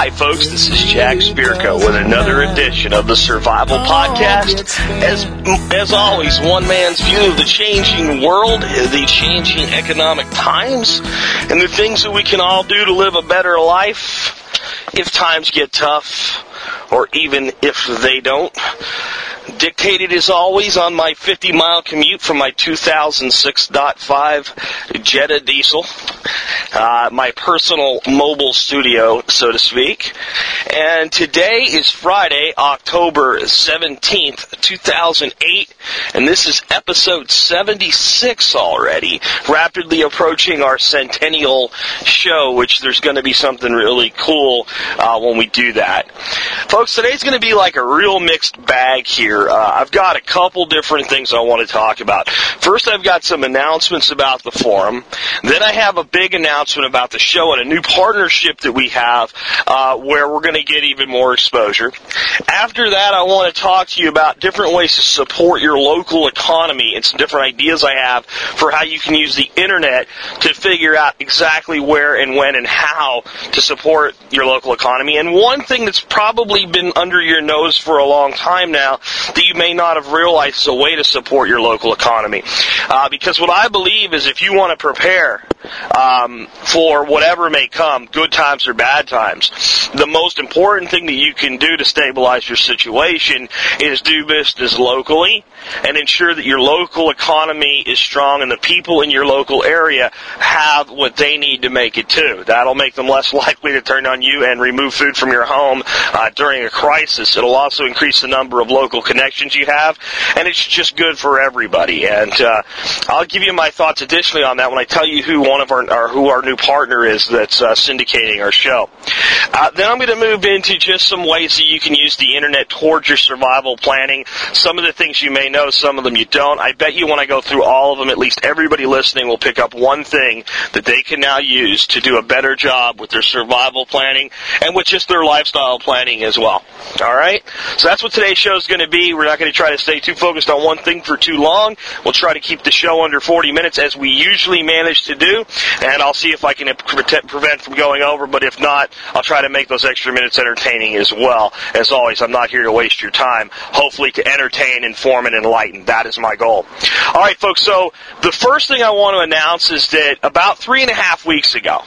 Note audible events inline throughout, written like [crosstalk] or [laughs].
Hi, folks. This is Jack Spirko with another edition of the Survival oh, Podcast. As as always, one man's view of the changing world, the changing economic times, and the things that we can all do to live a better life if times get tough, or even if they don't. Dictated as always on my 50 mile commute from my 2006.5 Jetta diesel, uh, my personal mobile studio, so to speak. And today is Friday, October 17th, 2008, and this is episode 76 already, rapidly approaching our centennial show, which there's going to be something really cool uh, when we do that. Folks, today's going to be like a real mixed bag here. Uh, I've got a couple different things I want to talk about. First, I've got some announcements about the forum. Then I have a big announcement about the show and a new partnership that we have uh, where we're going to get even more exposure. After that, I want to talk to you about different ways to support your local economy and some different ideas I have for how you can use the internet to figure out exactly where and when and how to support your local economy. And one thing that's probably been under your nose for a long time now that you may not have realized is a way to support your local economy. Uh, because what I believe is if you want to prepare um, for whatever may come, good times or bad times, the most important thing that you can do to stabilize your situation is do business locally and ensure that your local economy is strong and the people in your local area have what they need to make it too. That'll make them less [laughs] likely to turn on you and remove food from your home uh, during a crisis. It'll also increase the number of local connections you have, and it's just good for everybody. And uh, I'll give you my thoughts additionally on that when I tell you who one of our, who our new partner is that's uh, syndicating our show. Uh, then I'm going to move into just some ways that you can use the internet towards your survival planning. Some of the things you may know, some of them you don't. I bet you when I go through all of them, at least everybody listening will pick up one thing that they can now use to do a better job with their survival planning and with just their lifestyle planning as well. All right? So that's what today's show is going to be. We're not going to try to stay too focused on one thing for too long. We'll try to keep the show under 40 minutes as we usually manage to do, and I'll see if I can pre- prevent from going over, but if not, I'll try to make those extra minutes entertaining as well. As always, I'm not here to waste your time. Hopefully to entertain, inform, and enlighten. That is my goal. All right, folks, so the first thing I want to announce is that about three and a half weeks ago,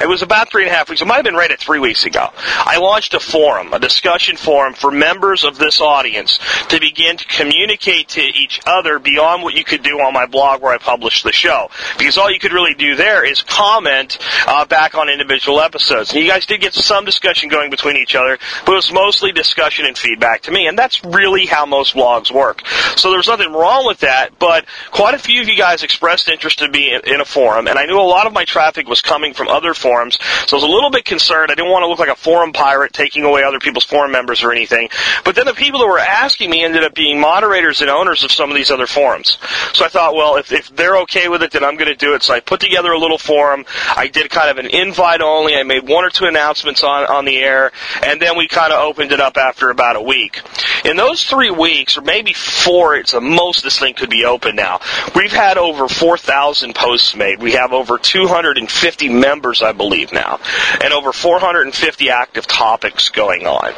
it was about three and a half weeks. It might have been right at three weeks ago. I launched a forum, a discussion forum for members of this audience to begin to communicate to each other beyond what you could do on my blog where I published the show. Because all you could really do there is comment uh, back on individual episodes. And you guys did get some discussion going between each other, but it was mostly discussion and feedback to me. And that's really how most blogs work. So there was nothing wrong with that, but quite a few of you guys expressed interest to be in a forum, and I knew a lot of my traffic was coming from other forums, so I was a little bit concerned. I didn't want to look like a forum pirate taking away other people's forum members or anything. But then the people that were asking me ended up being moderators and owners of some of these other forums. So I thought, well, if, if they're okay with it, then I'm going to do it. So I put together a little forum. I did kind of an invite only. I made one or two announcements on, on the air, and then we kind of opened it up after about a week. In those three weeks, or maybe four, it's the most this thing could be open now. We've had over 4,000 posts made. We have over 250 members, I believe now, and over 450 active topics going on.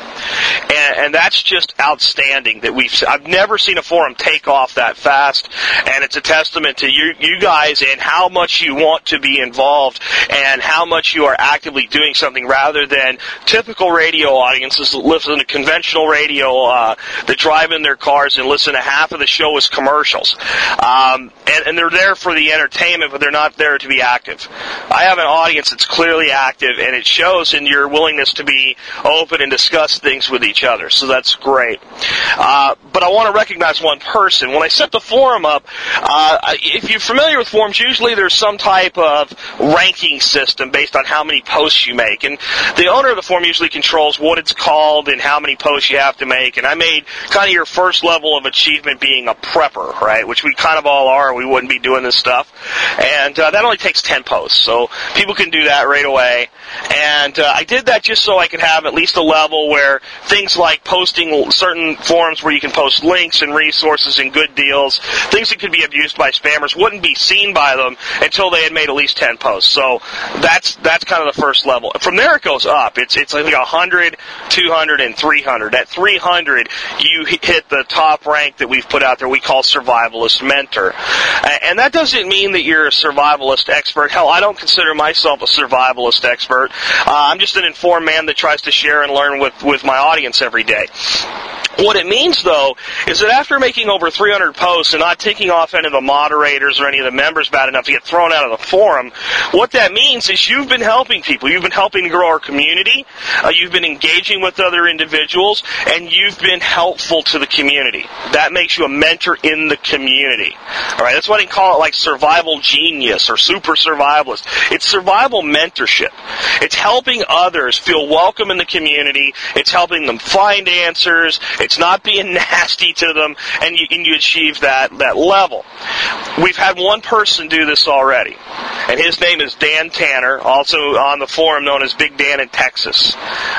And, and that's just outstanding that we've, I've never seen a forum take off that fast, and it's a testament to you, you guys and how much you want to be involved and how much you are actively doing something rather than typical radio audiences that listen to conventional radio, uh, that drive in their cars and listen to half of the show as commercials. Um, and, and they're there for the entertainment, but they're not there to be active. I have an audience that's clearly active, and it shows in your willingness to be open and discuss things with each other. So that's great. Uh, but I want to recognize one person. When I set the forum up, uh, if you're familiar with forums, usually there's some type of ranking system based on how many posts you make. And the owner of the forum usually controls what it's called and how many posts you have to make. And I made kind of your first level of achievement being a prepper, right? Which we kind of all are. We wouldn't be doing this stuff. And uh, that only takes 10 posts. So people can do that right away. And uh, I did that just so I could have at least a level where things like posting certain forums where you can post links and resources and good deals, things that could be abused by spammers, wouldn't be seen by them until they had made at least 10 posts. So that's that's kind of the first level. From there it goes up. It's it's like 100, 200, and 300. At 300, you hit the top rank that we've put out there. We call survivalist mentor, and that doesn't mean that you're a survivalist expert. Hell, I don't consider myself a survivalist expert. Uh, I'm just an informed man that tries to share and learn with with my audience every day. What it means, though, is that after making over 300 posts and not taking off any of the moderators or any of the members bad enough to get thrown out of the forum, what that means is you've been helping people. You've been helping grow our community. Uh, you've been engaging with other individuals, and you've been helpful to the community. That makes you a mentor in the community. All right, that's why they call it like survival genius or super survivalist. It's survival mentorship. It's helping others feel welcome in the community. It's helping them find answers. It's not being [laughs] nasty to them, and you, and you achieve that, that level. We've had one person do this already, and his name is Dan Tanner, also on the forum known as Big Dan in Texas.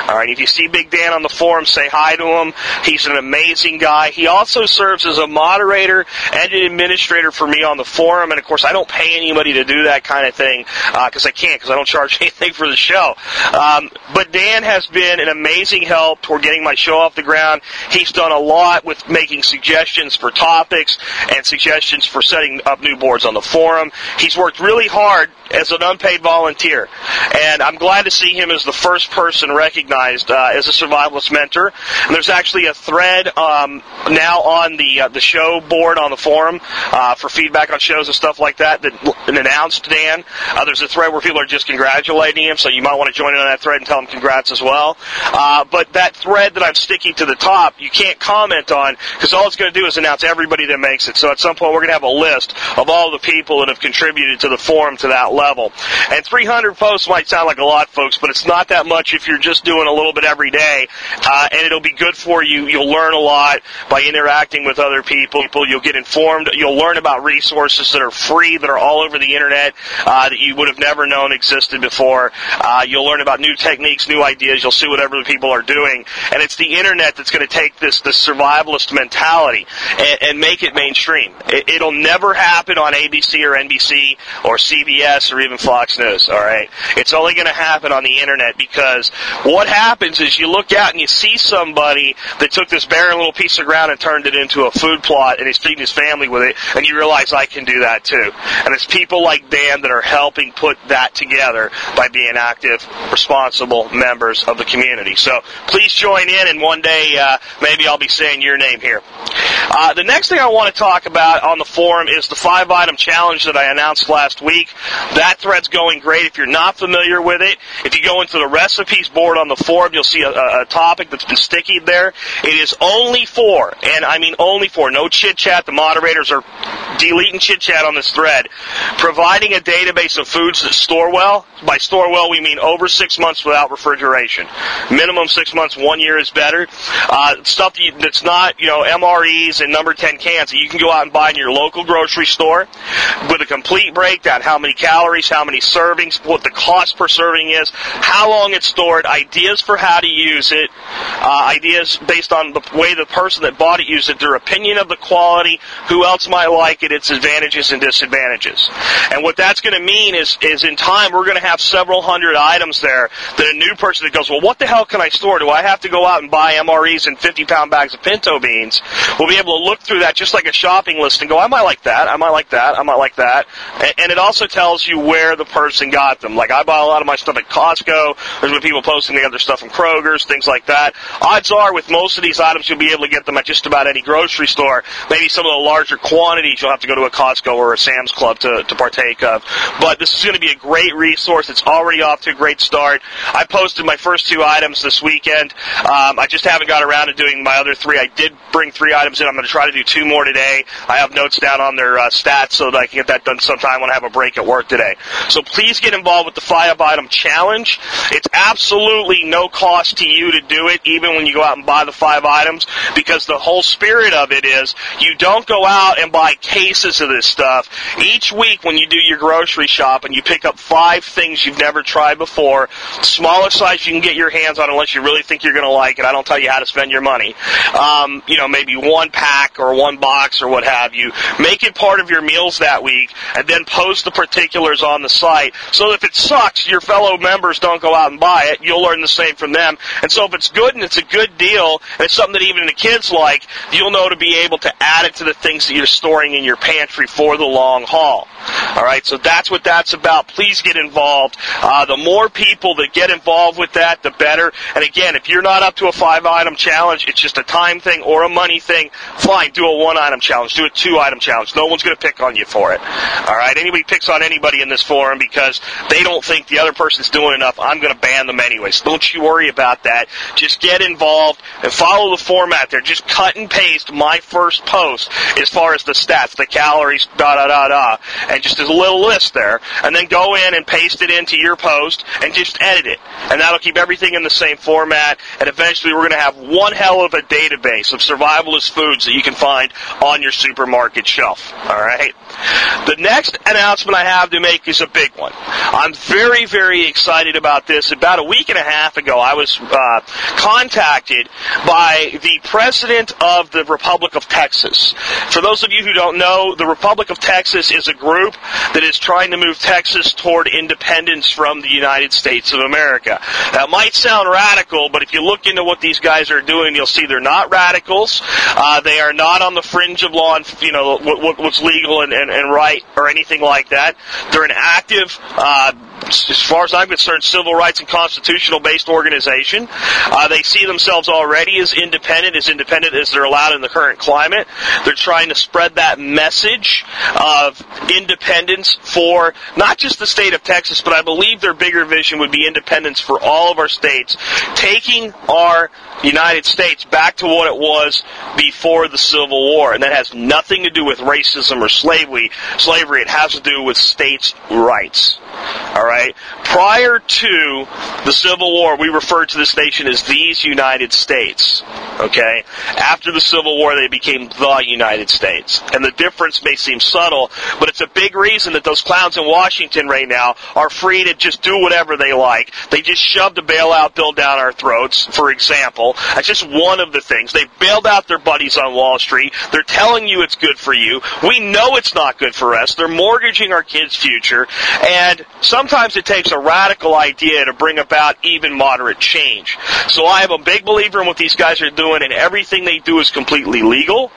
All right, if you see Big Dan on the forum, say hi to him. He's an amazing guy. He also serves as a moderator and an administrator for me on the forum, and of course, I don't pay anybody to do that kind of thing because uh, I can't because I don't [laughs] charge anything for the show. Um, but Dan has been an amazing help toward getting my show off the ground. He's done a lot with making suggestions for topics and suggestions for setting up new boards on the forum. He's worked really hard as an unpaid volunteer. And I'm glad to see him as the first person recognized uh, as a survivalist mentor. And there's actually a thread um, now on the uh, the show board on the forum uh, for feedback on shows and stuff like that that announced Dan. Uh, there's a thread where people are just congratulating him, so you might want to join in on that thread and tell him congrats as well. Uh, but that thread that I'm sticking to the top, you can't comment on because all it's going to do is announce everybody that makes it. So at some point we're going to have a list of all the people that have contributed to the forum to that level. And 300 posts might sound like a lot, folks, but it's not that much if you're just doing a little bit every day. Uh, and it'll be good for you. You'll learn a lot by interacting with other people. You'll get informed. You'll learn about resources that are free, that are all over the internet, uh, that you would have never known existed before. Uh, you'll learn about new techniques, new ideas. You'll see what other people are doing. And it's the internet that's going to take this, this survivalist mentality and, and make it mainstream. It, it'll never happen on ABC or NBC or CBS or even Fox News, all right? It's only going to happen on the internet because what happens is you look out and you see somebody that took this barren little piece of ground and turned it into a food plot and he's feeding his family with it, and you realize I can do that too. And it's people like Dan that are helping put that together by being active, responsible members of the community. So please join in, and one day uh, maybe I'll be saying your name here. Uh, the next thing I want to talk about on the forum is the five item challenge that I announced last week. That thread's going great. If you're not familiar with it, if you go into the recipes board on the forum, you'll see a, a topic that's been sticky there. It is only for, and I mean only for, no chit chat. The moderators are deleting chit chat on this thread. Providing a database of foods that store well. By store well, we mean over six months without refrigeration. Minimum six months, one year is better. Uh, stuff that's not, you know, MREs and number 10 cans that you can go out and buy in your local grocery store with a complete breakdown. How many calories calories, how many servings, what the cost per serving is, how long it's stored, ideas for how to use it, uh, ideas based on the way the person that bought it used it, their opinion of the quality, who else might like it, its advantages and disadvantages. And what that's going to mean is, is in time we're going to have several hundred items there that a new person that goes, well, what the hell can I store? Do I have to go out and buy MREs and 50 pound bags of pinto beans? We'll be able to look through that just like a shopping list and go, I might like that, I might like that, I might like that. And, it also tells you where the person got them. Like I buy a lot of my stuff at Costco. There's been people posting the other stuff from Kroger's, things like that. Odds are with most of these items you'll be able to get them at just about any grocery store. Maybe some of the larger quantities you'll have to go to a Costco or a Sam's Club to, to partake of. But this is going to be a great resource. It's already off to a great start. I posted my first two items this weekend. Um, I just haven't got around to doing my other three. I did bring three items in I'm going to try to do two more today. I have notes down on their uh, stats so that I can get that done sometime when I have a break at work today. So please get involved with the five item challenge. It's absolutely no cost to you to do it, even when you go out and buy the five items, because the whole spirit of it is you don't go out and buy cases of this stuff. Each week when you do your grocery shop and you pick up five things you've never tried before, smallest size you can get your hands on unless you really think you're going to like it. I don't tell you how to spend your money. Um, you know, maybe one pack or one box or what have you. Make it part of your meals that week and then post the particulars on the site. So if it sucks, your fellow members don't go out and buy it. You'll learn the same from them. And so if it's good and it's a good deal and it's something that even the kids like, you'll know to be able to add it to the things that you're storing in your pantry for the long haul. All right, so that's what that's about. Please get involved. Uh, the more people that get involved with that, the better. And again, if you're not up to a five item challenge, it's just a time thing or a money thing. Fine, do a one item challenge, do a two item challenge. No one's going to pick on you for it. All right, anybody picks on anybody in this forum because they don't think the other person's doing enough. I'm going to ban them anyways. Don't you worry about that. Just get involved and follow the format there. Just cut and paste my first post as far as the stats, the calories, da da da da, and just a little list there, and then go in and paste it into your post and just edit it, and that'll keep everything in the same format. And eventually, we're going to have one hell of a database of survivalist foods that you can find on your supermarket shelf. All right. The next announcement I have to make is a big one. I'm very, very excited about this. About a week and a half ago, I was uh, contacted by the president of the Republic of Texas. For those of you who don't know, the Republic of Texas is a group that is trying to move Texas toward independence from the United States of America. That might sound radical, but if you look into what these guys are doing, you'll see they're not radicals. Uh, they are not on the fringe of law and you know what, what's legal and, and, and right or anything like that. They're an active. Uh, as far as I'm concerned, civil rights and constitutional based organization. Uh, they see themselves already as independent, as independent as they're allowed in the current climate. They're trying to spread that message of independence for not just the state of Texas, but I believe their bigger vision would be independence for all of our states, taking our United States back to what it was before the Civil War. And that has nothing to do with racism or slavery. Slavery, it has to do with states' rights. All right. Prior to the Civil War, we referred to this nation as these United States. Okay. After the Civil War, they became the United States. And the difference may seem subtle, but it's a big reason that those clowns in Washington right now are free to just do whatever they like. They just shoved a bailout bill down our throats, for example. That's just one of the things. They bailed out their buddies on Wall Street. They're telling you it's good for you. We know it's not good for us. They're mortgaging our kids' future. And sometimes it takes a radical idea to bring about even moderate change. So I am a big believer in what these guys are doing, and everything they do is completely legal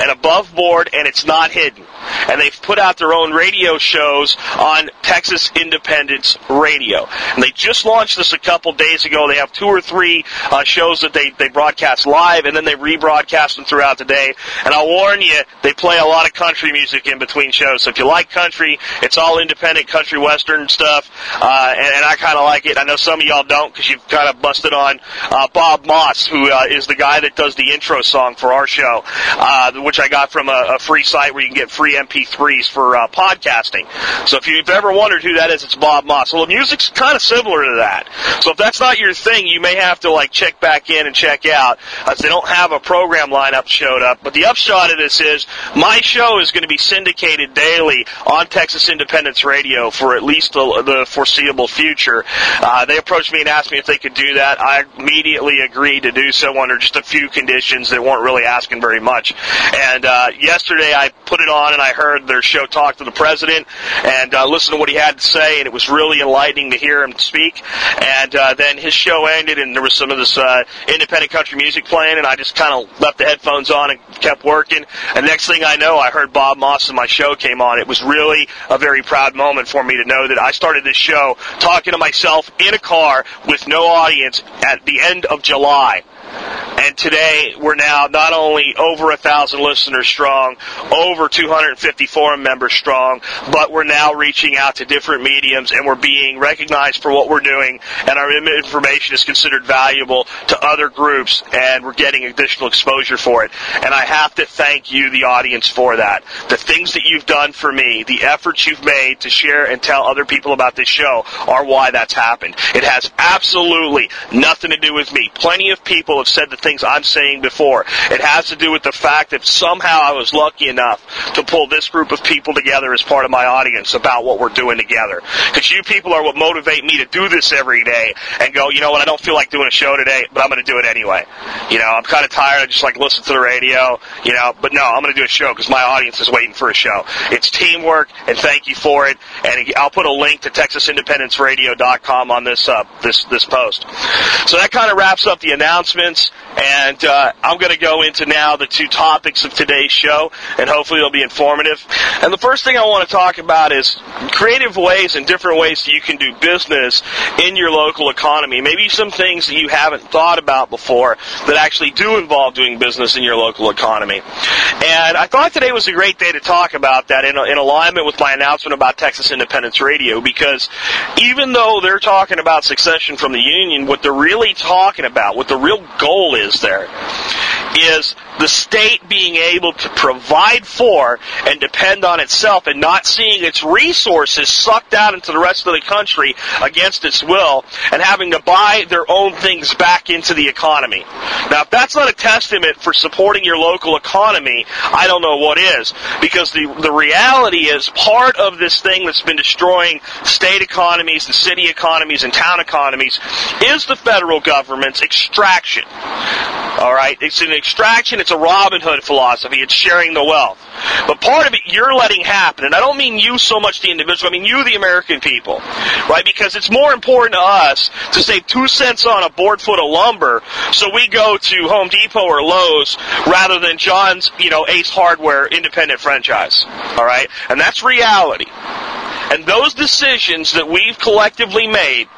and above board, and it's not hidden. And they've put out their own radio shows on Texas Independence Radio. And they just launched this a couple days ago. They have two or three uh, shows that they, they broadcast live, and then they rebroadcast them throughout the day. And I'll warn you, they play a lot of country music in between shows. So if you like country, it's all independent country western stuff, uh, and, and I kind of like it. I know some of y'all don't because you've kind of busted on uh, Bob Moss, who uh, is the guy that does the intro song for our show, uh, which I got from a, a free site where you can get free MP3s for uh, podcasting. So if you've ever wondered who that is, it's Bob Moss. Well, the music's kind of similar to that. So if that's not your thing, you may have to like check back in and check out. Uh, they don't have a program lineup showed up. But the upshot of this is my show is going to be syndicated daily on Texas Independence Radio for at least the, the foreseeable future. Uh, they approached me and asked me if they could do that. I immediately agreed to do so under just a few conditions. They weren't really asking very much. And uh, yesterday I put it on and I heard their show talk to the president and uh, listened to what he had to say, and it was really enlightening to hear him speak. And uh, then his show ended, and there was some of this uh, independent country music playing, and I just kind of left the headphones on and kept working. And next thing I know, I heard Bob Moss and my show came on. It was really a very proud moment for me to know that I started this show talking to myself in a car with no audience at the end of July. And today we're now not only over a thousand listeners strong, over 250 forum members strong, but we're now reaching out to different mediums and we're being recognized for what we're doing and our information is considered valuable to other groups and we're getting additional exposure for it. And I have to thank you, the audience, for that. The things that you've done for me, the efforts you've made to share and tell other people about this show are why that's happened. It has absolutely nothing to do with me. Plenty of people have said the things I'm saying before. It has to do with the fact that somehow I was lucky enough to pull this group of people together as part of my audience about what we're doing together. Because you people are what motivate me to do this every day and go, you know what, I don't feel like doing a show today, but I'm going to do it anyway. You know, I'm kind of tired. I just like listen to the radio, you know, but no, I'm going to do a show because my audience is waiting for a show. It's teamwork, and thank you for it. And I'll put a link to TexasIndependenceRadio.com on this uh, this this post. So that kind of wraps up the announcements, and uh, I'm going to go into now the two topics of today's show, and hopefully it'll be informative. And the first thing I want to talk about is creative ways and different ways that you can do business in your local economy. Maybe some things that you haven't thought about before that actually do involve doing business in your local economy. And I thought today was a great day to talk about that in, in alignment with my announcement about Texas Independence Radio because even though they're talking about succession from the Union, what they're really talking about, what the real goal is there, is the state being able to provide for and depend on itself and not seeing its resources sucked out into the rest of the country against its will and having to buy their own things back into the economy. Now, if that's not a testament for supporting your local economy, I don't know what is. Because the, the reality is part of this thing that's been destroying state economies, the city economies, and town economies is the federal government's extraction. All right? It's an extraction, it's a Robin Hood philosophy, it's sharing the wealth. But part of it you're letting happen, and I don't mean you so much the individual, I mean you the American people. Right? Because it's more important to us to save two cents on a board foot of lumber so we go to Home Depot or Lowe's rather than John's, you know, Ace Hardware independent franchise. All right? And that's reality. And those decisions that we've collectively made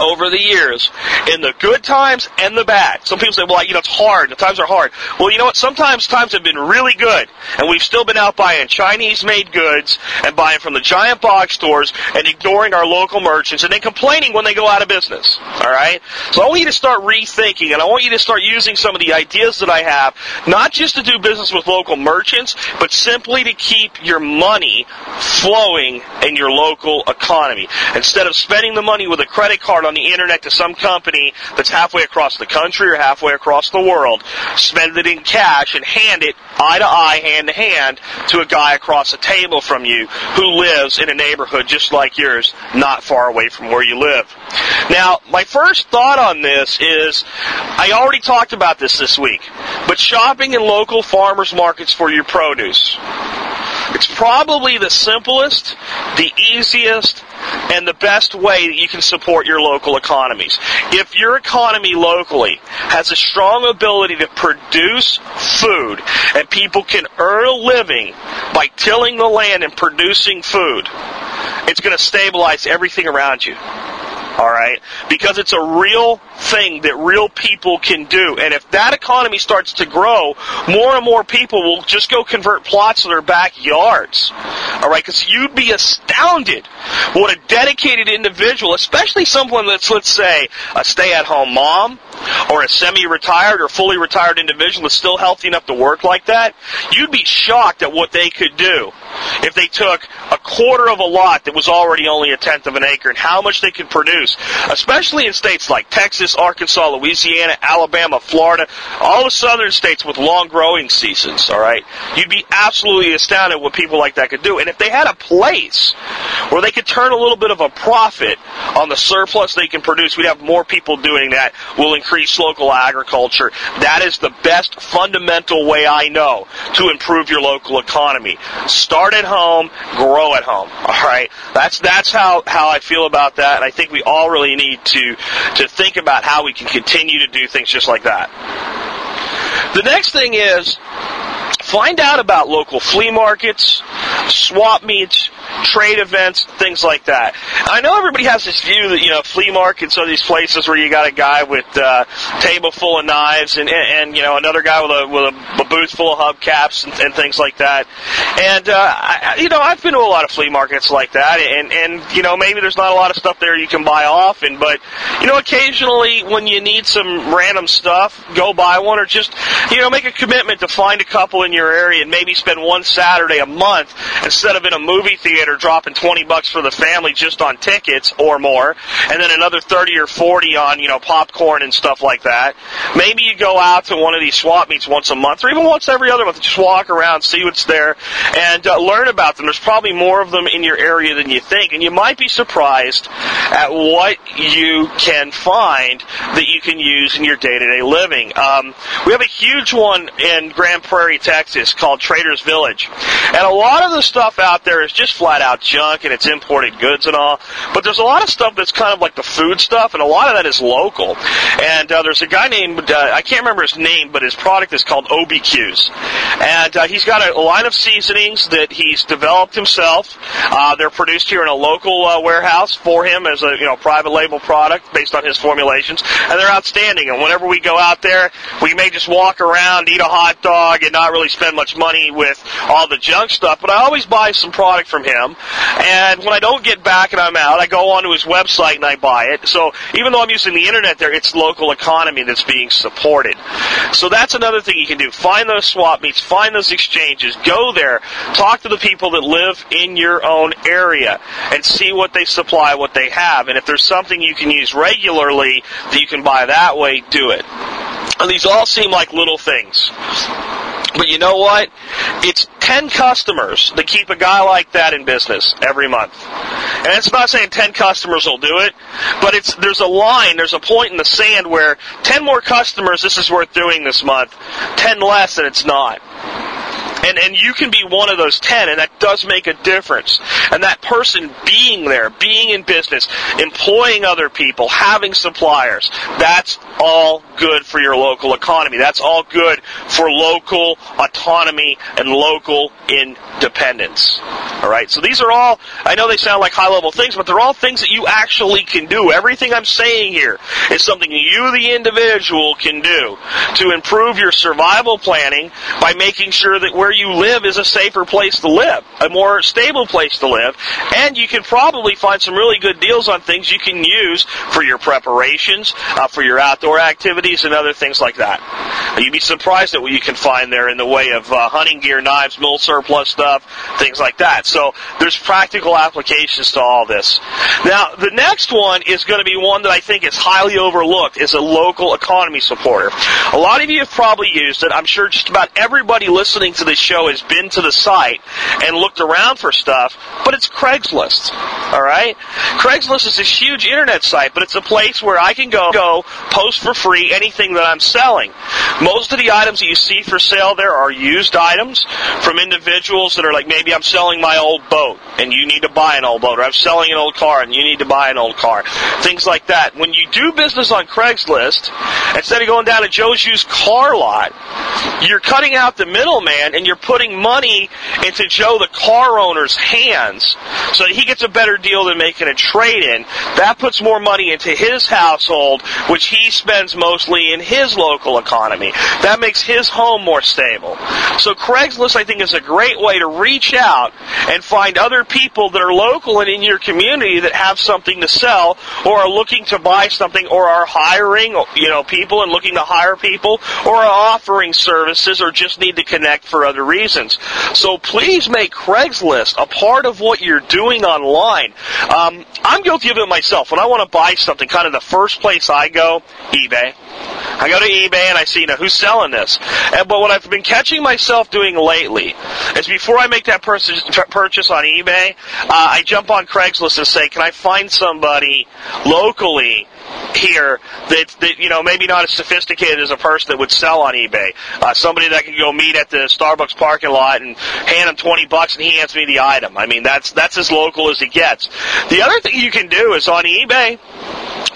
over the years in the good times and the bad. Some people say, well, you know, it's hard. The times are hard. Well, you know what? Sometimes times have been really good, and we've still been out buying Chinese-made goods and buying from the giant box stores and ignoring our local merchants and then complaining when they go out of business. All right? So I want you to start rethinking, and I want you to start using some of the ideas that I have, not just to do business with local merchants, but simply to keep your money flowing in your local economy. Instead of spending the money with a credit card on the internet to some company that's halfway across the country or halfway across the world, spend it in cash and hand it eye to eye, hand to hand to a guy across the table from you who lives in a neighborhood just like yours, not far away from where you live. Now, my first thought on this is I already talked about this this week, but shopping in local farmers markets for your produce. It's probably the simplest, the easiest, and the best way that you can support your local economies. If your economy locally has a strong ability to produce food and people can earn a living by tilling the land and producing food, it's going to stabilize everything around you. All right? Because it's a real thing that real people can do. And if that economy starts to grow, more and more people will just go convert plots to their backyards. All right? Because you'd be astounded what a dedicated individual, especially someone that's, let's say, a stay at home mom or a semi retired or fully retired individual that's still healthy enough to work like that, you'd be shocked at what they could do if they took a quarter of a lot that was already only a tenth of an acre and how much they could produce, especially in states like Texas, Arkansas, Louisiana, Alabama, Florida, all the southern states with long growing seasons, all right? You'd be absolutely astounded what people like that could do. And if they had a place where they could turn a little bit of a profit on the surplus they can produce, we'd have more people doing that. We'll increase local agriculture. That is the best fundamental way I know to improve your local economy. Start at home, grow at home. All right, that's that's how how I feel about that, and I think we all really need to to think about how we can continue to do things just like that. The next thing is Find out about local flea markets, swap meets, trade events, things like that. I know everybody has this view that you know flea markets are these places where you got a guy with a table full of knives and, and, and you know another guy with a with a, a booth full of hubcaps and, and things like that. And uh, I, you know I've been to a lot of flea markets like that, and and you know maybe there's not a lot of stuff there you can buy often, but you know occasionally when you need some random stuff, go buy one or just you know make a commitment to find a couple in your area and maybe spend one Saturday a month instead of in a movie theater dropping 20 bucks for the family just on tickets or more, and then another 30 or 40 on, you know, popcorn and stuff like that. Maybe you go out to one of these swap meets once a month or even once every other month. Just walk around, see what's there, and uh, learn about them. There's probably more of them in your area than you think, and you might be surprised at what you can find that you can use in your day-to-day living. Um, we have a huge one in Grand Prairie, Texas called Traders Village. And a lot of the stuff out there is just flat out junk and it's imported goods and all. But there's a lot of stuff that's kind of like the food stuff, and a lot of that is local. And uh, there's a guy named, uh, I can't remember his name, but his product is called OBQs. And uh, he's got a line of seasonings that he's developed himself. Uh, they're produced here in a local uh, warehouse for him as a you know private label product based on his formulations, and they're outstanding. And whenever we go out there, we may just walk around, eat a hot dog, and not really spend much money with all the junk stuff. But I always buy some product from him, and when I don't get back and I'm out, I go onto his website and I buy it. So even though I'm using the internet there, it's local economy that's being supported. So that's another thing you can do. Find those swap meets, find those exchanges, go there, talk to the people that live in your own area, and see what they supply, what they have. And if there's something you can use regularly that you can buy that way, do it. And these all seem like little things. But you know what? It's 10 customers that keep a guy like that in business every month. And it's not saying 10 customers will do it, but it's, there's a line, there's a point in the sand where 10 more customers, this is worth doing this month. 10 less, and it's not. And, and you can be one of those 10, and that does make a difference. And that person being there, being in business, employing other people, having suppliers, that's all good for your local economy. That's all good for local autonomy and local independence. All right. So these are all, I know they sound like high level things, but they're all things that you actually can do. Everything I'm saying here is something you, the individual, can do to improve your survival planning by making sure that where you live is a safer place to live, a more stable place to live, and you can probably find some really good deals on things you can use for your preparations, uh, for your outdoor activities, and other things like that. You'd be surprised at what you can find there in the way of uh, hunting gear, knives, mill surplus stuff, things like that. So there's practical applications to all this. Now, the next one is going to be one that I think is highly overlooked, is a local economy supporter. A lot of you have probably used it. I'm sure just about everybody listening to this show has been to the site and looked around for stuff, but it's Craigslist. All right? Craigslist is this huge internet site, but it's a place where I can go, go post for free anything that I'm selling. Most of the items that you see for sale there are used items from individuals that are like, maybe I'm selling my old boat and you need to buy an old boat, or I'm selling an old car and you need to buy an old car. Things like that. When you do business on Craigslist, instead of going down to Joe's used car lot, you're cutting out the middleman and you're putting money into Joe the car owner's hands so that he gets a better deal than making a trade in. That puts more money into his household, which he spends mostly in his local economy. That makes his home more stable. So Craigslist, I think, is a great way to reach out and find other people that are local and in your community that have something to sell or are looking to buy something or are hiring, you know, people and looking to hire people or are offering services or just need to connect for other reasons. So please make Craigslist a part of what you're doing online. Um, I'm guilty of it myself. When I want to buy something, kind of the first place I go, eBay. I go to eBay and I see, you know, who's selling this. And, but what I've been catching myself doing lately is before I make that purchase, purchase on eBay, uh, I jump on Craigslist and say, can I find somebody locally here that, that you know maybe not as sophisticated as a person that would sell on eBay. Uh, somebody that can go meet at the Starbucks parking lot and hand him twenty bucks and he hands me the item. I mean that's that's as local as it gets. The other thing you can do is on eBay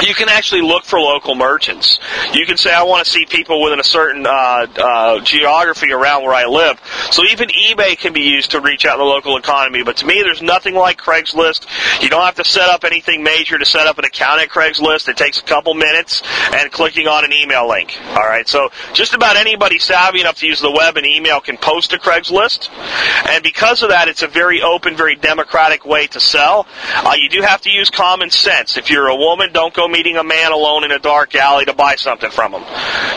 you can actually look for local merchants. You can say, I want to see people within a certain uh, uh, geography around where I live. So even eBay can be used to reach out in the local economy. But to me, there's nothing like Craigslist. You don't have to set up anything major to set up an account at Craigslist. It takes a couple minutes and clicking on an email link. All right. So just about anybody savvy enough to use the web and email can post to Craigslist. And because of that, it's a very open, very democratic way to sell. Uh, you do have to use common sense. If you're a woman, don't go meeting a man alone in a dark alley to buy something from him.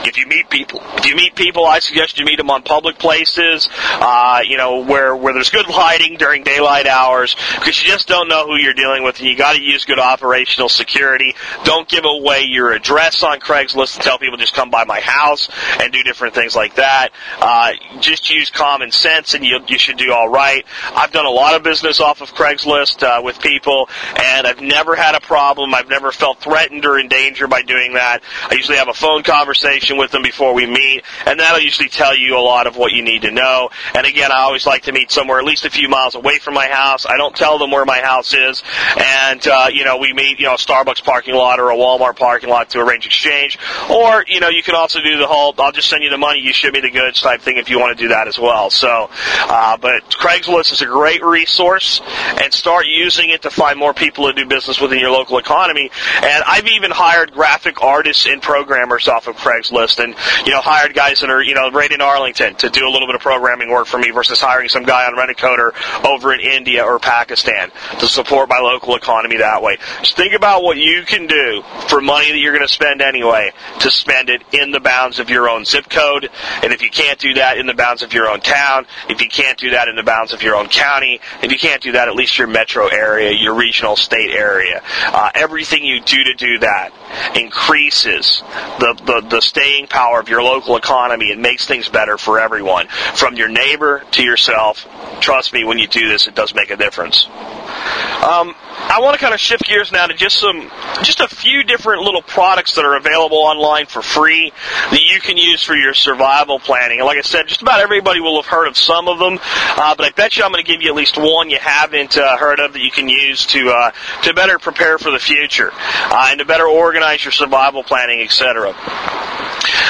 If you meet people, if you meet people, I suggest you meet them on public places, uh, you know, where, where there's good lighting during daylight hours, because you just don't know who you're dealing with, and you gotta use good operational security. Don't give away your address on Craigslist and tell people just come by my house and do different things like that. Uh, just use common sense and you, you should do alright. I've done a lot of business off of Craigslist, uh, with people, and I've never had a problem. I've never felt threatened or in danger by doing that. I usually have a phone conversation with them before we meet, and that'll usually tell you a lot of what you need to know. And again, I always like to meet somewhere at least a few miles away from my house. I don't tell them where my house is, and uh, you know we meet you know Starbucks parking lot or a Walmart parking lot to arrange exchange, or you know you can also do the whole I'll just send you the money, you ship me the goods type thing if you want to do that as well. So, uh, but Craigslist is a great resource, and start using it to find more people to do business within your local economy. And I've even hired graphic artists and programmers off of Craigslist and, you know, hired guys that are, you know, right in Arlington to do a little bit of programming work for me versus hiring some guy on Rent-A-Coder over in India or Pakistan to support my local economy that way. Just think about what you can do for money that you're going to spend anyway to spend it in the bounds of your own zip code. And if you can't do that in the bounds of your own town, if you can't do that in the bounds of your own county, if you can't do that at least your metro area, your regional state area, uh, everything you do to do that increases the, the, the staying power of your local economy and makes things better for everyone, from your neighbor to yourself. Trust me, when you do this, it does make a difference. Um, I want to kind of shift gears now to just some, just a few different little products that are available online for free that you can use for your survival planning. And like I said, just about everybody will have heard of some of them, uh, but I bet you I'm going to give you at least one you haven't uh, heard of that you can use to uh, to better prepare for the future uh, and to better organize your survival planning, etc.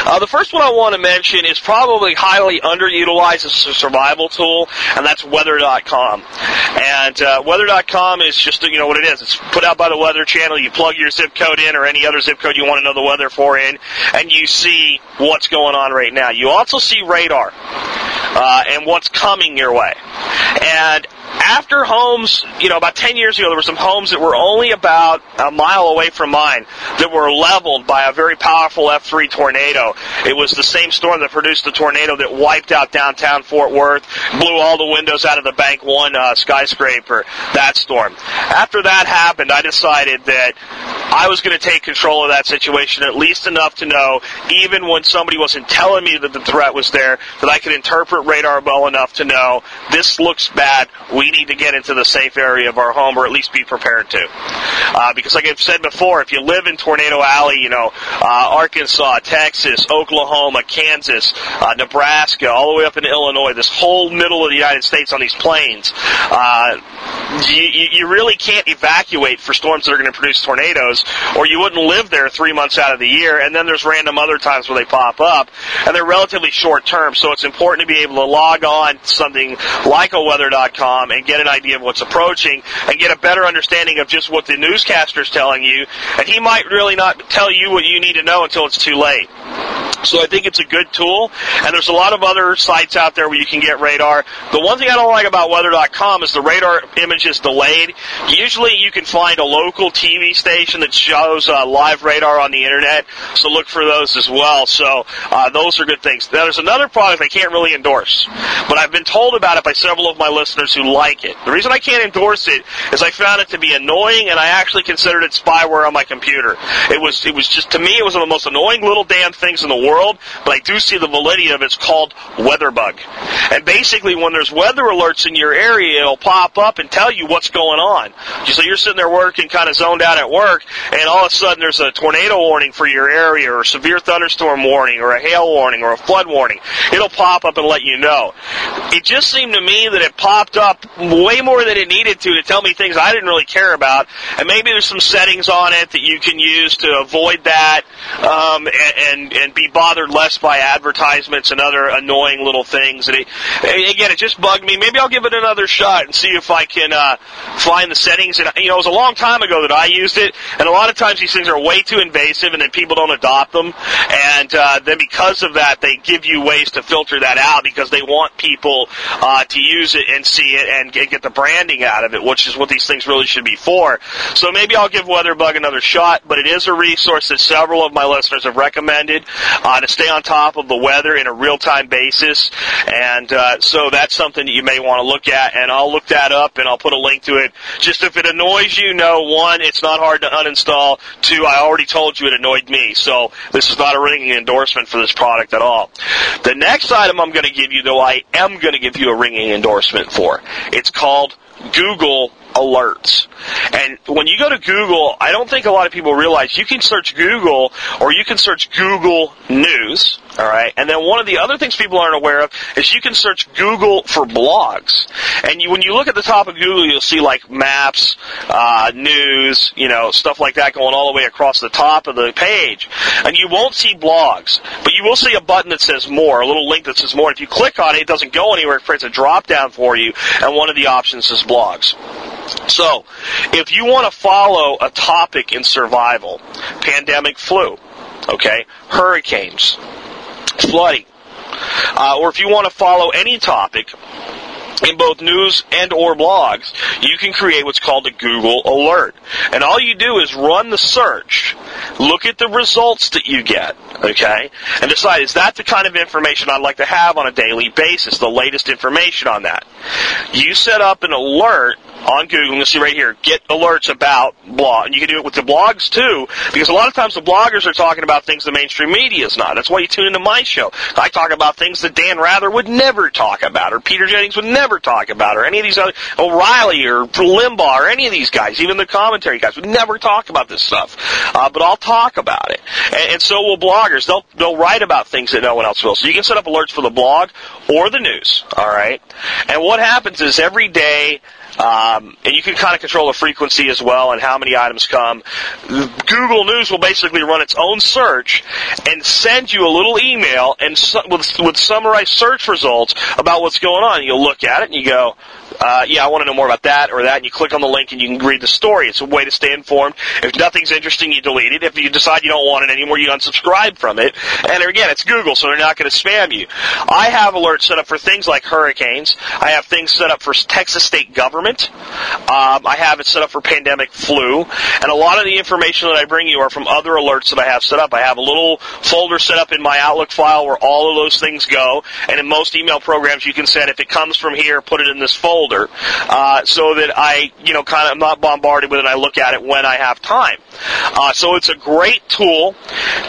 Uh, the first one I want to mention is probably highly underutilized as a survival tool, and that's Weather.com. And uh, Weather.com is just you know what it is. It's put out by the Weather Channel. You plug your zip code in or any other zip code you want to know the weather for in, and you see what's going on right now. You also see radar uh, and what's coming your way. And after homes, you know, about 10 years ago, there were some homes that were only about a mile away from mine that were leveled by a very powerful F3 tornado. It was the same storm that produced the tornado that wiped out downtown Fort Worth, blew all the windows out of the Bank One uh, skyscraper, that storm. After that happened, I decided that I was going to take control of that situation at least enough to know, even when somebody wasn't telling me that the threat was there, that I could interpret radar well enough to know this looks bad we need to get into the safe area of our home or at least be prepared to. Uh, because like I've said before, if you live in Tornado Alley, you know, uh, Arkansas, Texas, Oklahoma, Kansas, uh, Nebraska, all the way up into Illinois, this whole middle of the United States on these plains, uh, you, you really can't evacuate for storms that are going to produce tornadoes, or you wouldn't live there three months out of the year. And then there's random other times where they pop up, and they're relatively short term. So it's important to be able to log on to something like a weather.com and get an idea of what's approaching and get a better understanding of just what the newscaster's telling you. And he might really not tell you what you need to know until it's too late. So I think it's a good tool, and there's a lot of other sites out there where you can get radar. The one thing I don't like about weather.com is the radar image is delayed. Usually you can find a local TV station that shows uh, live radar on the internet, so look for those as well. So uh, those are good things. Now there's another product I can't really endorse, but I've been told about it by several of my listeners who like it. The reason I can't endorse it is I found it to be annoying, and I actually considered it spyware on my computer. It was it was just to me it was one of the most annoying little damn things in the world, but I do see the validity of it. It's called WeatherBug. And basically, when there's weather alerts in your area, it'll pop up and tell you what's going on. So you're sitting there working, kind of zoned out at work, and all of a sudden there's a tornado warning for your area, or a severe thunderstorm warning, or a hail warning, or a flood warning. It'll pop up and let you know. It just seemed to me that it popped up way more than it needed to to tell me things I didn't really care about. And maybe there's some settings on it that you can use to avoid that um, and, and and be bothered less by advertisements and other annoying little things. And it, again, it just bugged me. Maybe I'll give it another shot and see if I can uh, find the settings. And you know, it was a long time ago that I used it, and a lot of times these things are way too invasive, and then people don't adopt them. And uh, then because of that, they give you ways to filter that out because they want people uh, to use it and see it and get the branding out of it, which is what these things really should be for. So maybe I'll give WeatherBug another shot, but it is a resource that several of my listeners have recommended uh, to stay on top of the weather in a real-time basis. And uh, so that's something that you may want to look at, and I'll look that up and I'll put a link to it. Just if it annoys you, no, one, it's not hard to uninstall. Two, I already told you it annoyed me, so this is not a ringing endorsement for this product at all. The next item I'm going to give you, though, I am going to give you a ringing endorsement for. It's called Google alerts. And when you go to Google, I don't think a lot of people realize you can search Google or you can search Google News. All right. And then one of the other things people aren't aware of is you can search Google for blogs. And you, when you look at the top of Google, you'll see like maps, uh, news, you know, stuff like that going all the way across the top of the page. And you won't see blogs, but you will see a button that says more, a little link that says more. If you click on it, it doesn't go anywhere. It creates a drop down for you. And one of the options is blogs. So, if you want to follow a topic in survival, pandemic flu, okay, hurricanes, flooding, uh, or if you want to follow any topic, in both news and or blogs, you can create what's called a Google alert. And all you do is run the search, look at the results that you get, okay, and decide is that the kind of information I'd like to have on a daily basis, the latest information on that. You set up an alert on Google. You'll see right here, get alerts about blog. And you can do it with the blogs too, because a lot of times the bloggers are talking about things the mainstream media is not. That's why you tune into my show. I talk about things that Dan Rather would never talk about, or Peter Jennings would never talk about, or any of these other, O'Reilly or Limbaugh, or any of these guys, even the commentary guys would never talk about this stuff. Uh, but I'll talk about it. And, and so will bloggers. They'll, they'll write about things that no one else will. So you can set up alerts for the blog or the news, alright? And what happens is every day, um, and you can kind of control the frequency as well and how many items come. Google News will basically run its own search and send you a little email and su- with, with summarized search results about what's going on. You'll look at it and you go, uh, yeah, I want to know more about that or that, and you click on the link and you can read the story. It's a way to stay informed. If nothing's interesting, you delete it. If you decide you don't want it anymore, you unsubscribe from it. And again, it's Google, so they're not going to spam you. I have alerts set up for things like hurricanes. I have things set up for Texas state government. Um, I have it set up for pandemic flu. And a lot of the information that I bring you are from other alerts that I have set up. I have a little folder set up in my Outlook file where all of those things go. And in most email programs, you can set if it comes from here, put it in this folder uh, so that I, you know, kind of am not bombarded with it. I look at it when I have time. Uh, so it's a great tool,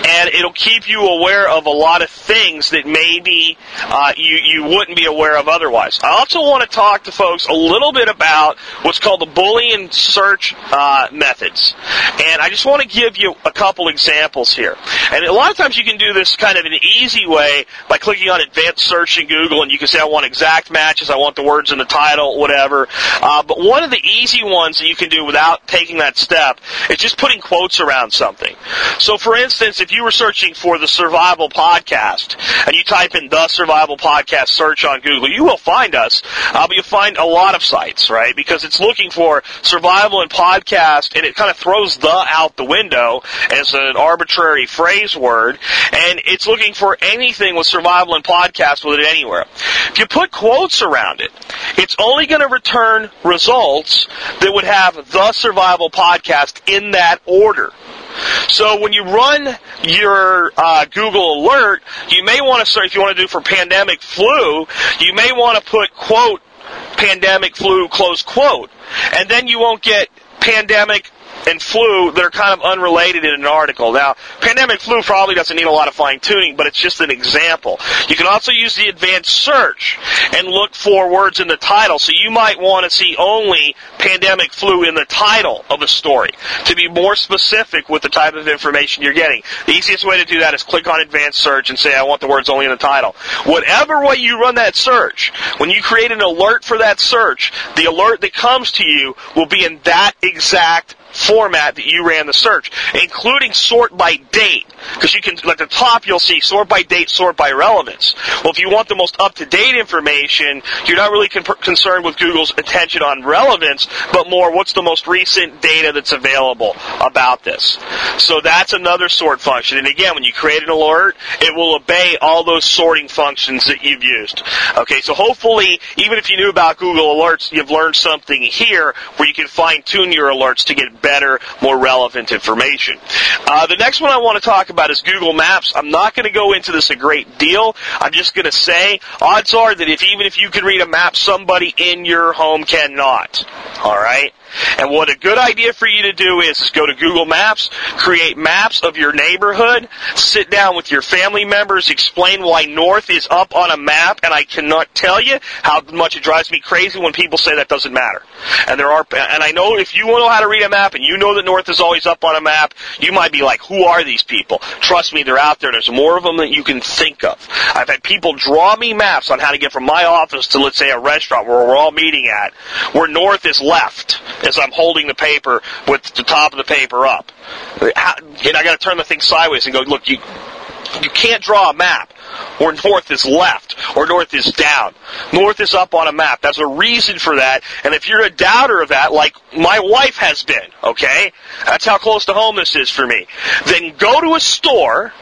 and it'll keep you aware of a lot of things that maybe uh, you you wouldn't be aware of otherwise. I also want to talk to folks a little bit about what's called the Boolean search uh, methods, and I just want to give you a couple examples here. And a lot of times you can do this kind of an easy way by clicking on advanced search in Google, and you can say I want exact matches, I want the words in the title, whatever. Uh, but one of the easy ones that you can do without taking that step is just putting quotes around something. So, for instance, if you were searching for the Survival Podcast and you type in the Survival Podcast search on Google, you will find us. Uh, but you'll find a lot of sites, right? Because it's looking for survival and podcast, and it kind of throws the out the window as an arbitrary phrase word, and it's looking for anything with survival and podcast with it anywhere. If you put quotes around it, it's only going to return results that would have the survival podcast in that order. So when you run your uh, Google alert, you may want to start, if you want to do for pandemic flu, you may want to put quote pandemic flu close quote, and then you won't get pandemic and flu that are kind of unrelated in an article. Now, pandemic flu probably doesn't need a lot of fine tuning, but it's just an example. You can also use the advanced search and look for words in the title. So you might want to see only pandemic flu in the title of a story to be more specific with the type of information you're getting. The easiest way to do that is click on advanced search and say, I want the words only in the title. Whatever way you run that search, when you create an alert for that search, the alert that comes to you will be in that exact format that you ran the search, including sort by date. Because you can, at the top, you'll see sort by date, sort by relevance. Well, if you want the most up-to-date information, you're not really con- concerned with Google's attention on relevance, but more what's the most recent data that's available about this. So that's another sort function. And again, when you create an alert, it will obey all those sorting functions that you've used. Okay, so hopefully, even if you knew about Google Alerts, you've learned something here where you can fine-tune your alerts to get better, more relevant information. Uh, the next one I want to talk about is Google Maps. I'm not going to go into this a great deal. I'm just going to say odds are that if even if you can read a map, somebody in your home cannot. All right. And what a good idea for you to do is, is go to Google Maps, create maps of your neighborhood, sit down with your family members, explain why North is up on a map, and I cannot tell you how much it drives me crazy when people say that doesn't matter. And there are, and I know if you know how to read a map and you know that North is always up on a map, you might be like, who are these people? Trust me, they're out there. There's more of them than you can think of. I've had people draw me maps on how to get from my office to, let's say, a restaurant where we're all meeting at, where North is left as I'm holding the paper with the top of the paper up. and I got to turn the thing sideways and go, look, you you can't draw a map where north is left or north is down. North is up on a map. That's a reason for that. And if you're a doubter of that, like my wife has been, okay, that's how close to home this is for me, then go to a store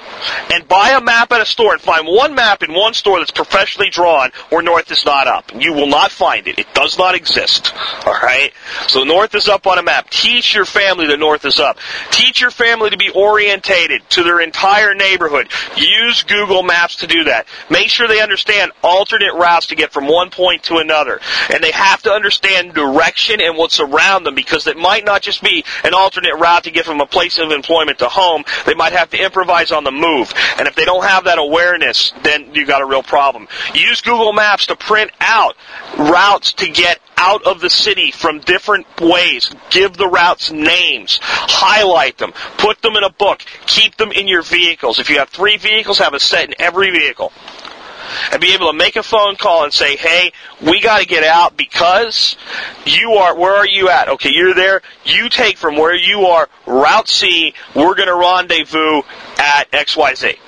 and buy a map at a store and find one map in one store that's professionally drawn where north is not up. You will not find it. It does not exist. Alright? So north is up on a map. Teach your family the north is up. Teach your family to be orientated to their entire neighborhood. Use Google Maps to do that. Make sure they understand alternate routes to get from one point to another. And they have to understand direction and what's around them because it might not just be an alternate route to get from a place of employment to home. They might have to improvise on the move. And if they don't have that awareness, then you've got a real problem. Use Google Maps to print out routes to get out of the city from different ways. Give the routes names. Highlight them. Put them in a book. Keep them in your vehicles. If you have three vehicles, have a set in every vehicle. And be able to make a phone call and say, hey, we got to get out because you are, where are you at? Okay, you're there. You take from where you are, Route C, we're going to rendezvous at XYZ.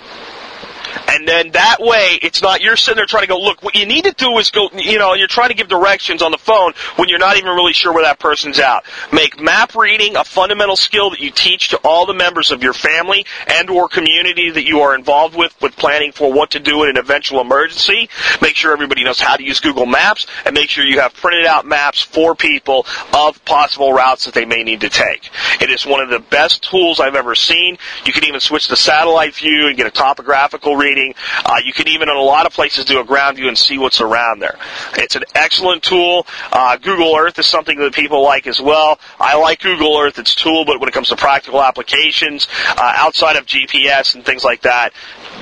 And then that way, it's not you're sitting there trying to go, look, what you need to do is go, you know, you're trying to give directions on the phone when you're not even really sure where that person's out. Make map reading a fundamental skill that you teach to all the members of your family and or community that you are involved with with planning for what to do in an eventual emergency. Make sure everybody knows how to use Google Maps and make sure you have printed out maps for people of possible routes that they may need to take. It is one of the best tools I've ever seen. You can even switch to satellite view and get a topographical reading. Uh, you can even, in a lot of places, do a ground view and see what's around there. It's an excellent tool. Uh, Google Earth is something that people like as well. I like Google Earth, its a tool, but when it comes to practical applications, uh, outside of GPS and things like that,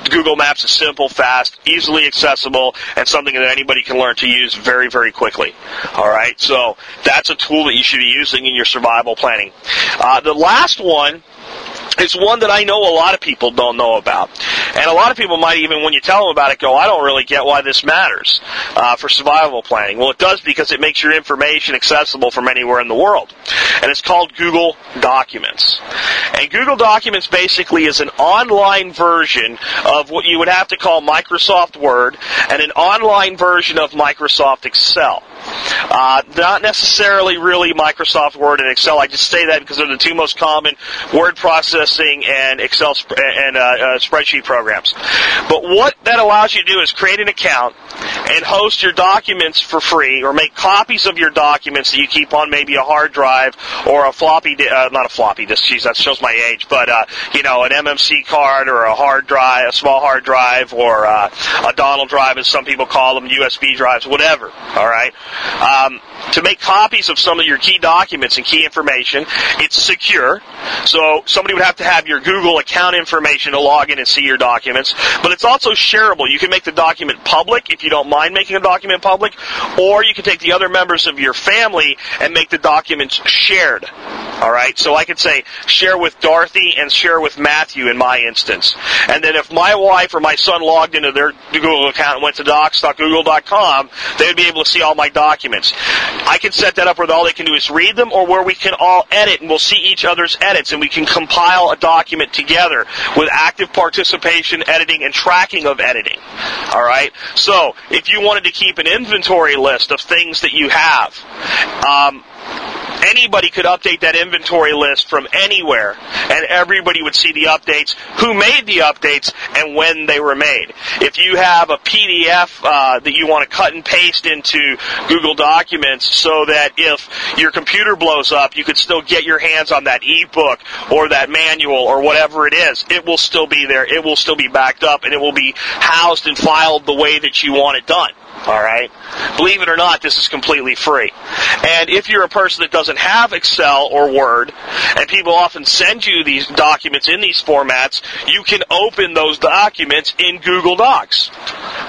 Google Maps is simple, fast, easily accessible, and something that anybody can learn to use very, very quickly. All right, so that's a tool that you should be using in your survival planning. Uh, the last one it's one that I know a lot of people don't know about. And a lot of people might even, when you tell them about it, go, I don't really get why this matters uh, for survival planning. Well, it does because it makes your information accessible from anywhere in the world. And it's called Google Documents. And Google Documents basically is an online version of what you would have to call Microsoft Word and an online version of Microsoft Excel. Uh, not necessarily really Microsoft Word and Excel. I just say that because they're the two most common word processing and Excel sp- and uh, uh, spreadsheet programs. But what that allows you to do is create an account and host your documents for free, or make copies of your documents that you keep on maybe a hard drive or a floppy, di- uh, not a floppy disk. Geez, that shows my age. But uh, you know, an MMC card or a hard drive, a small hard drive, or uh, a Donald drive, as some people call them, USB drives, whatever. All right. Um, to make copies of some of your key documents and key information. It's secure, so somebody would have to have your Google account information to log in and see your documents. But it's also shareable. You can make the document public if you don't mind making a document public, or you can take the other members of your family and make the documents shared. All right, so I could say share with Dorothy and share with Matthew in my instance. And then if my wife or my son logged into their Google account and went to docs.google.com, they would be able to see all my documents. I can set that up where all they can do is read them or where we can all edit and we'll see each other's edits and we can compile a document together with active participation, editing, and tracking of editing. All right? So, if you wanted to keep an inventory list of things that you have, um, anybody could update that inventory list from anywhere, and everybody would see the updates, who made the updates, and when they were made. If you have a PDF uh, that you want to cut and paste into Google Documents so that if your computer blows up, you could still get your hands on that ebook or that manual or whatever it is, it will still be there. It will still be backed up, and it will be housed and filed the way that you want it done. All right. Believe it or not, this is completely free. And if you're a person that doesn't have Excel or Word, and people often send you these documents in these formats, you can open those documents in Google Docs.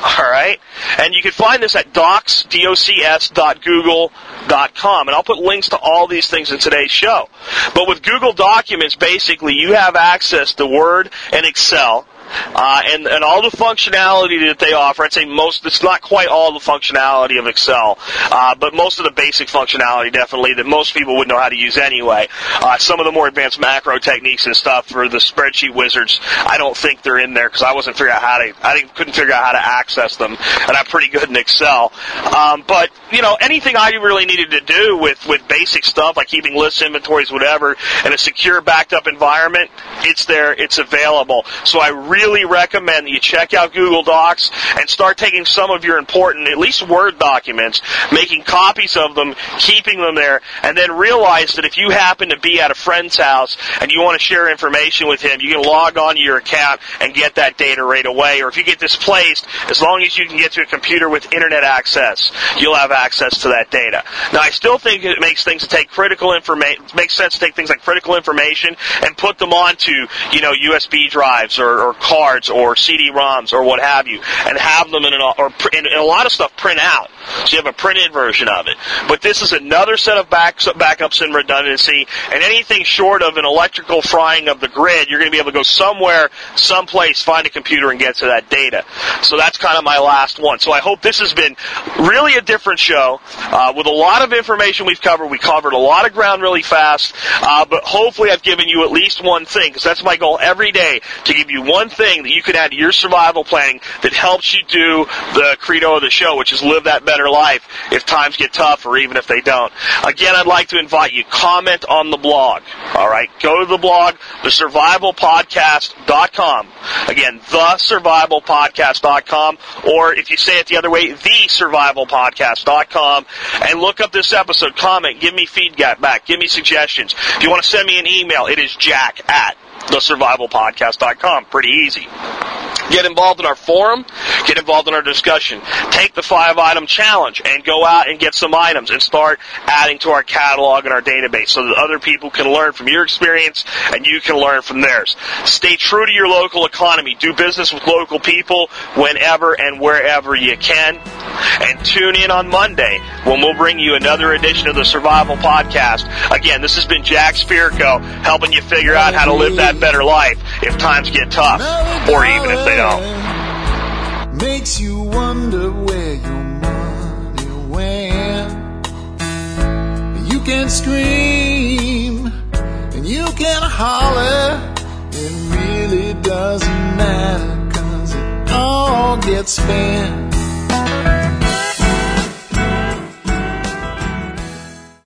All right. And you can find this at docs, D-O-C-S, dot Google dot com. And I'll put links to all these things in today's show. But with Google Documents, basically, you have access to Word and Excel uh, and, and all the functionality that they offer, I'd say most, it's not quite all the functionality of Excel, uh, but most of the basic functionality definitely that most people would know how to use anyway. Uh, some of the more advanced macro techniques and stuff for the spreadsheet wizards, I don't think they're in there because I wasn't figuring out how to, I couldn't figure out how to access them, and I'm pretty good in Excel. Um, but, you know, anything I really needed to do with, with basic stuff like keeping lists, inventories, whatever, in a secure backed up environment, it's there, it's available. So I really really recommend that you check out Google Docs and start taking some of your important, at least Word documents, making copies of them, keeping them there, and then realize that if you happen to be at a friend's house and you want to share information with him, you can log on to your account and get that data right away. Or if you get displaced, as long as you can get to a computer with internet access, you'll have access to that data. Now, I still think it makes things take critical information, makes sense to take things like critical information and put them onto, you know, USB drives or, or cards or CD-ROMs or what have you, and have them in an or in, in a lot of stuff print out, so you have a printed version of it. But this is another set of backs, backups and redundancy, and anything short of an electrical frying of the grid, you're going to be able to go somewhere, someplace, find a computer and get to that data. So that's kind of my last one. So I hope this has been really a different show uh, with a lot of information we've covered. We covered a lot of ground really fast, uh, but hopefully I've given you at least one thing because that's my goal every day to give you one thing that you can add to your survival planning that helps you do the credo of the show, which is live that better life if times get tough or even if they don't. Again, I'd like to invite you, comment on the blog. All right. Go to the blog, thesurvivalpodcast.com. Again, thesurvivalpodcast.com, or if you say it the other way, thesurvivalpodcast.com, and look up this episode, comment, give me feedback back, give me suggestions. If you want to send me an email, it is jack at thesurvivalpodcast.com. Pretty easy. Get involved in our forum. Get involved in our discussion. Take the five item challenge and go out and get some items and start adding to our catalog and our database so that other people can learn from your experience and you can learn from theirs. Stay true to your local economy. Do business with local people whenever and wherever you can. And tune in on Monday when we'll bring you another edition of the Survival Podcast. Again, this has been Jack Spirko helping you figure out how to live that better life if times get tough or even if they don't. Makes you wonder where your money went. You can scream and you can holler. It really doesn't matter cause it all gets spent.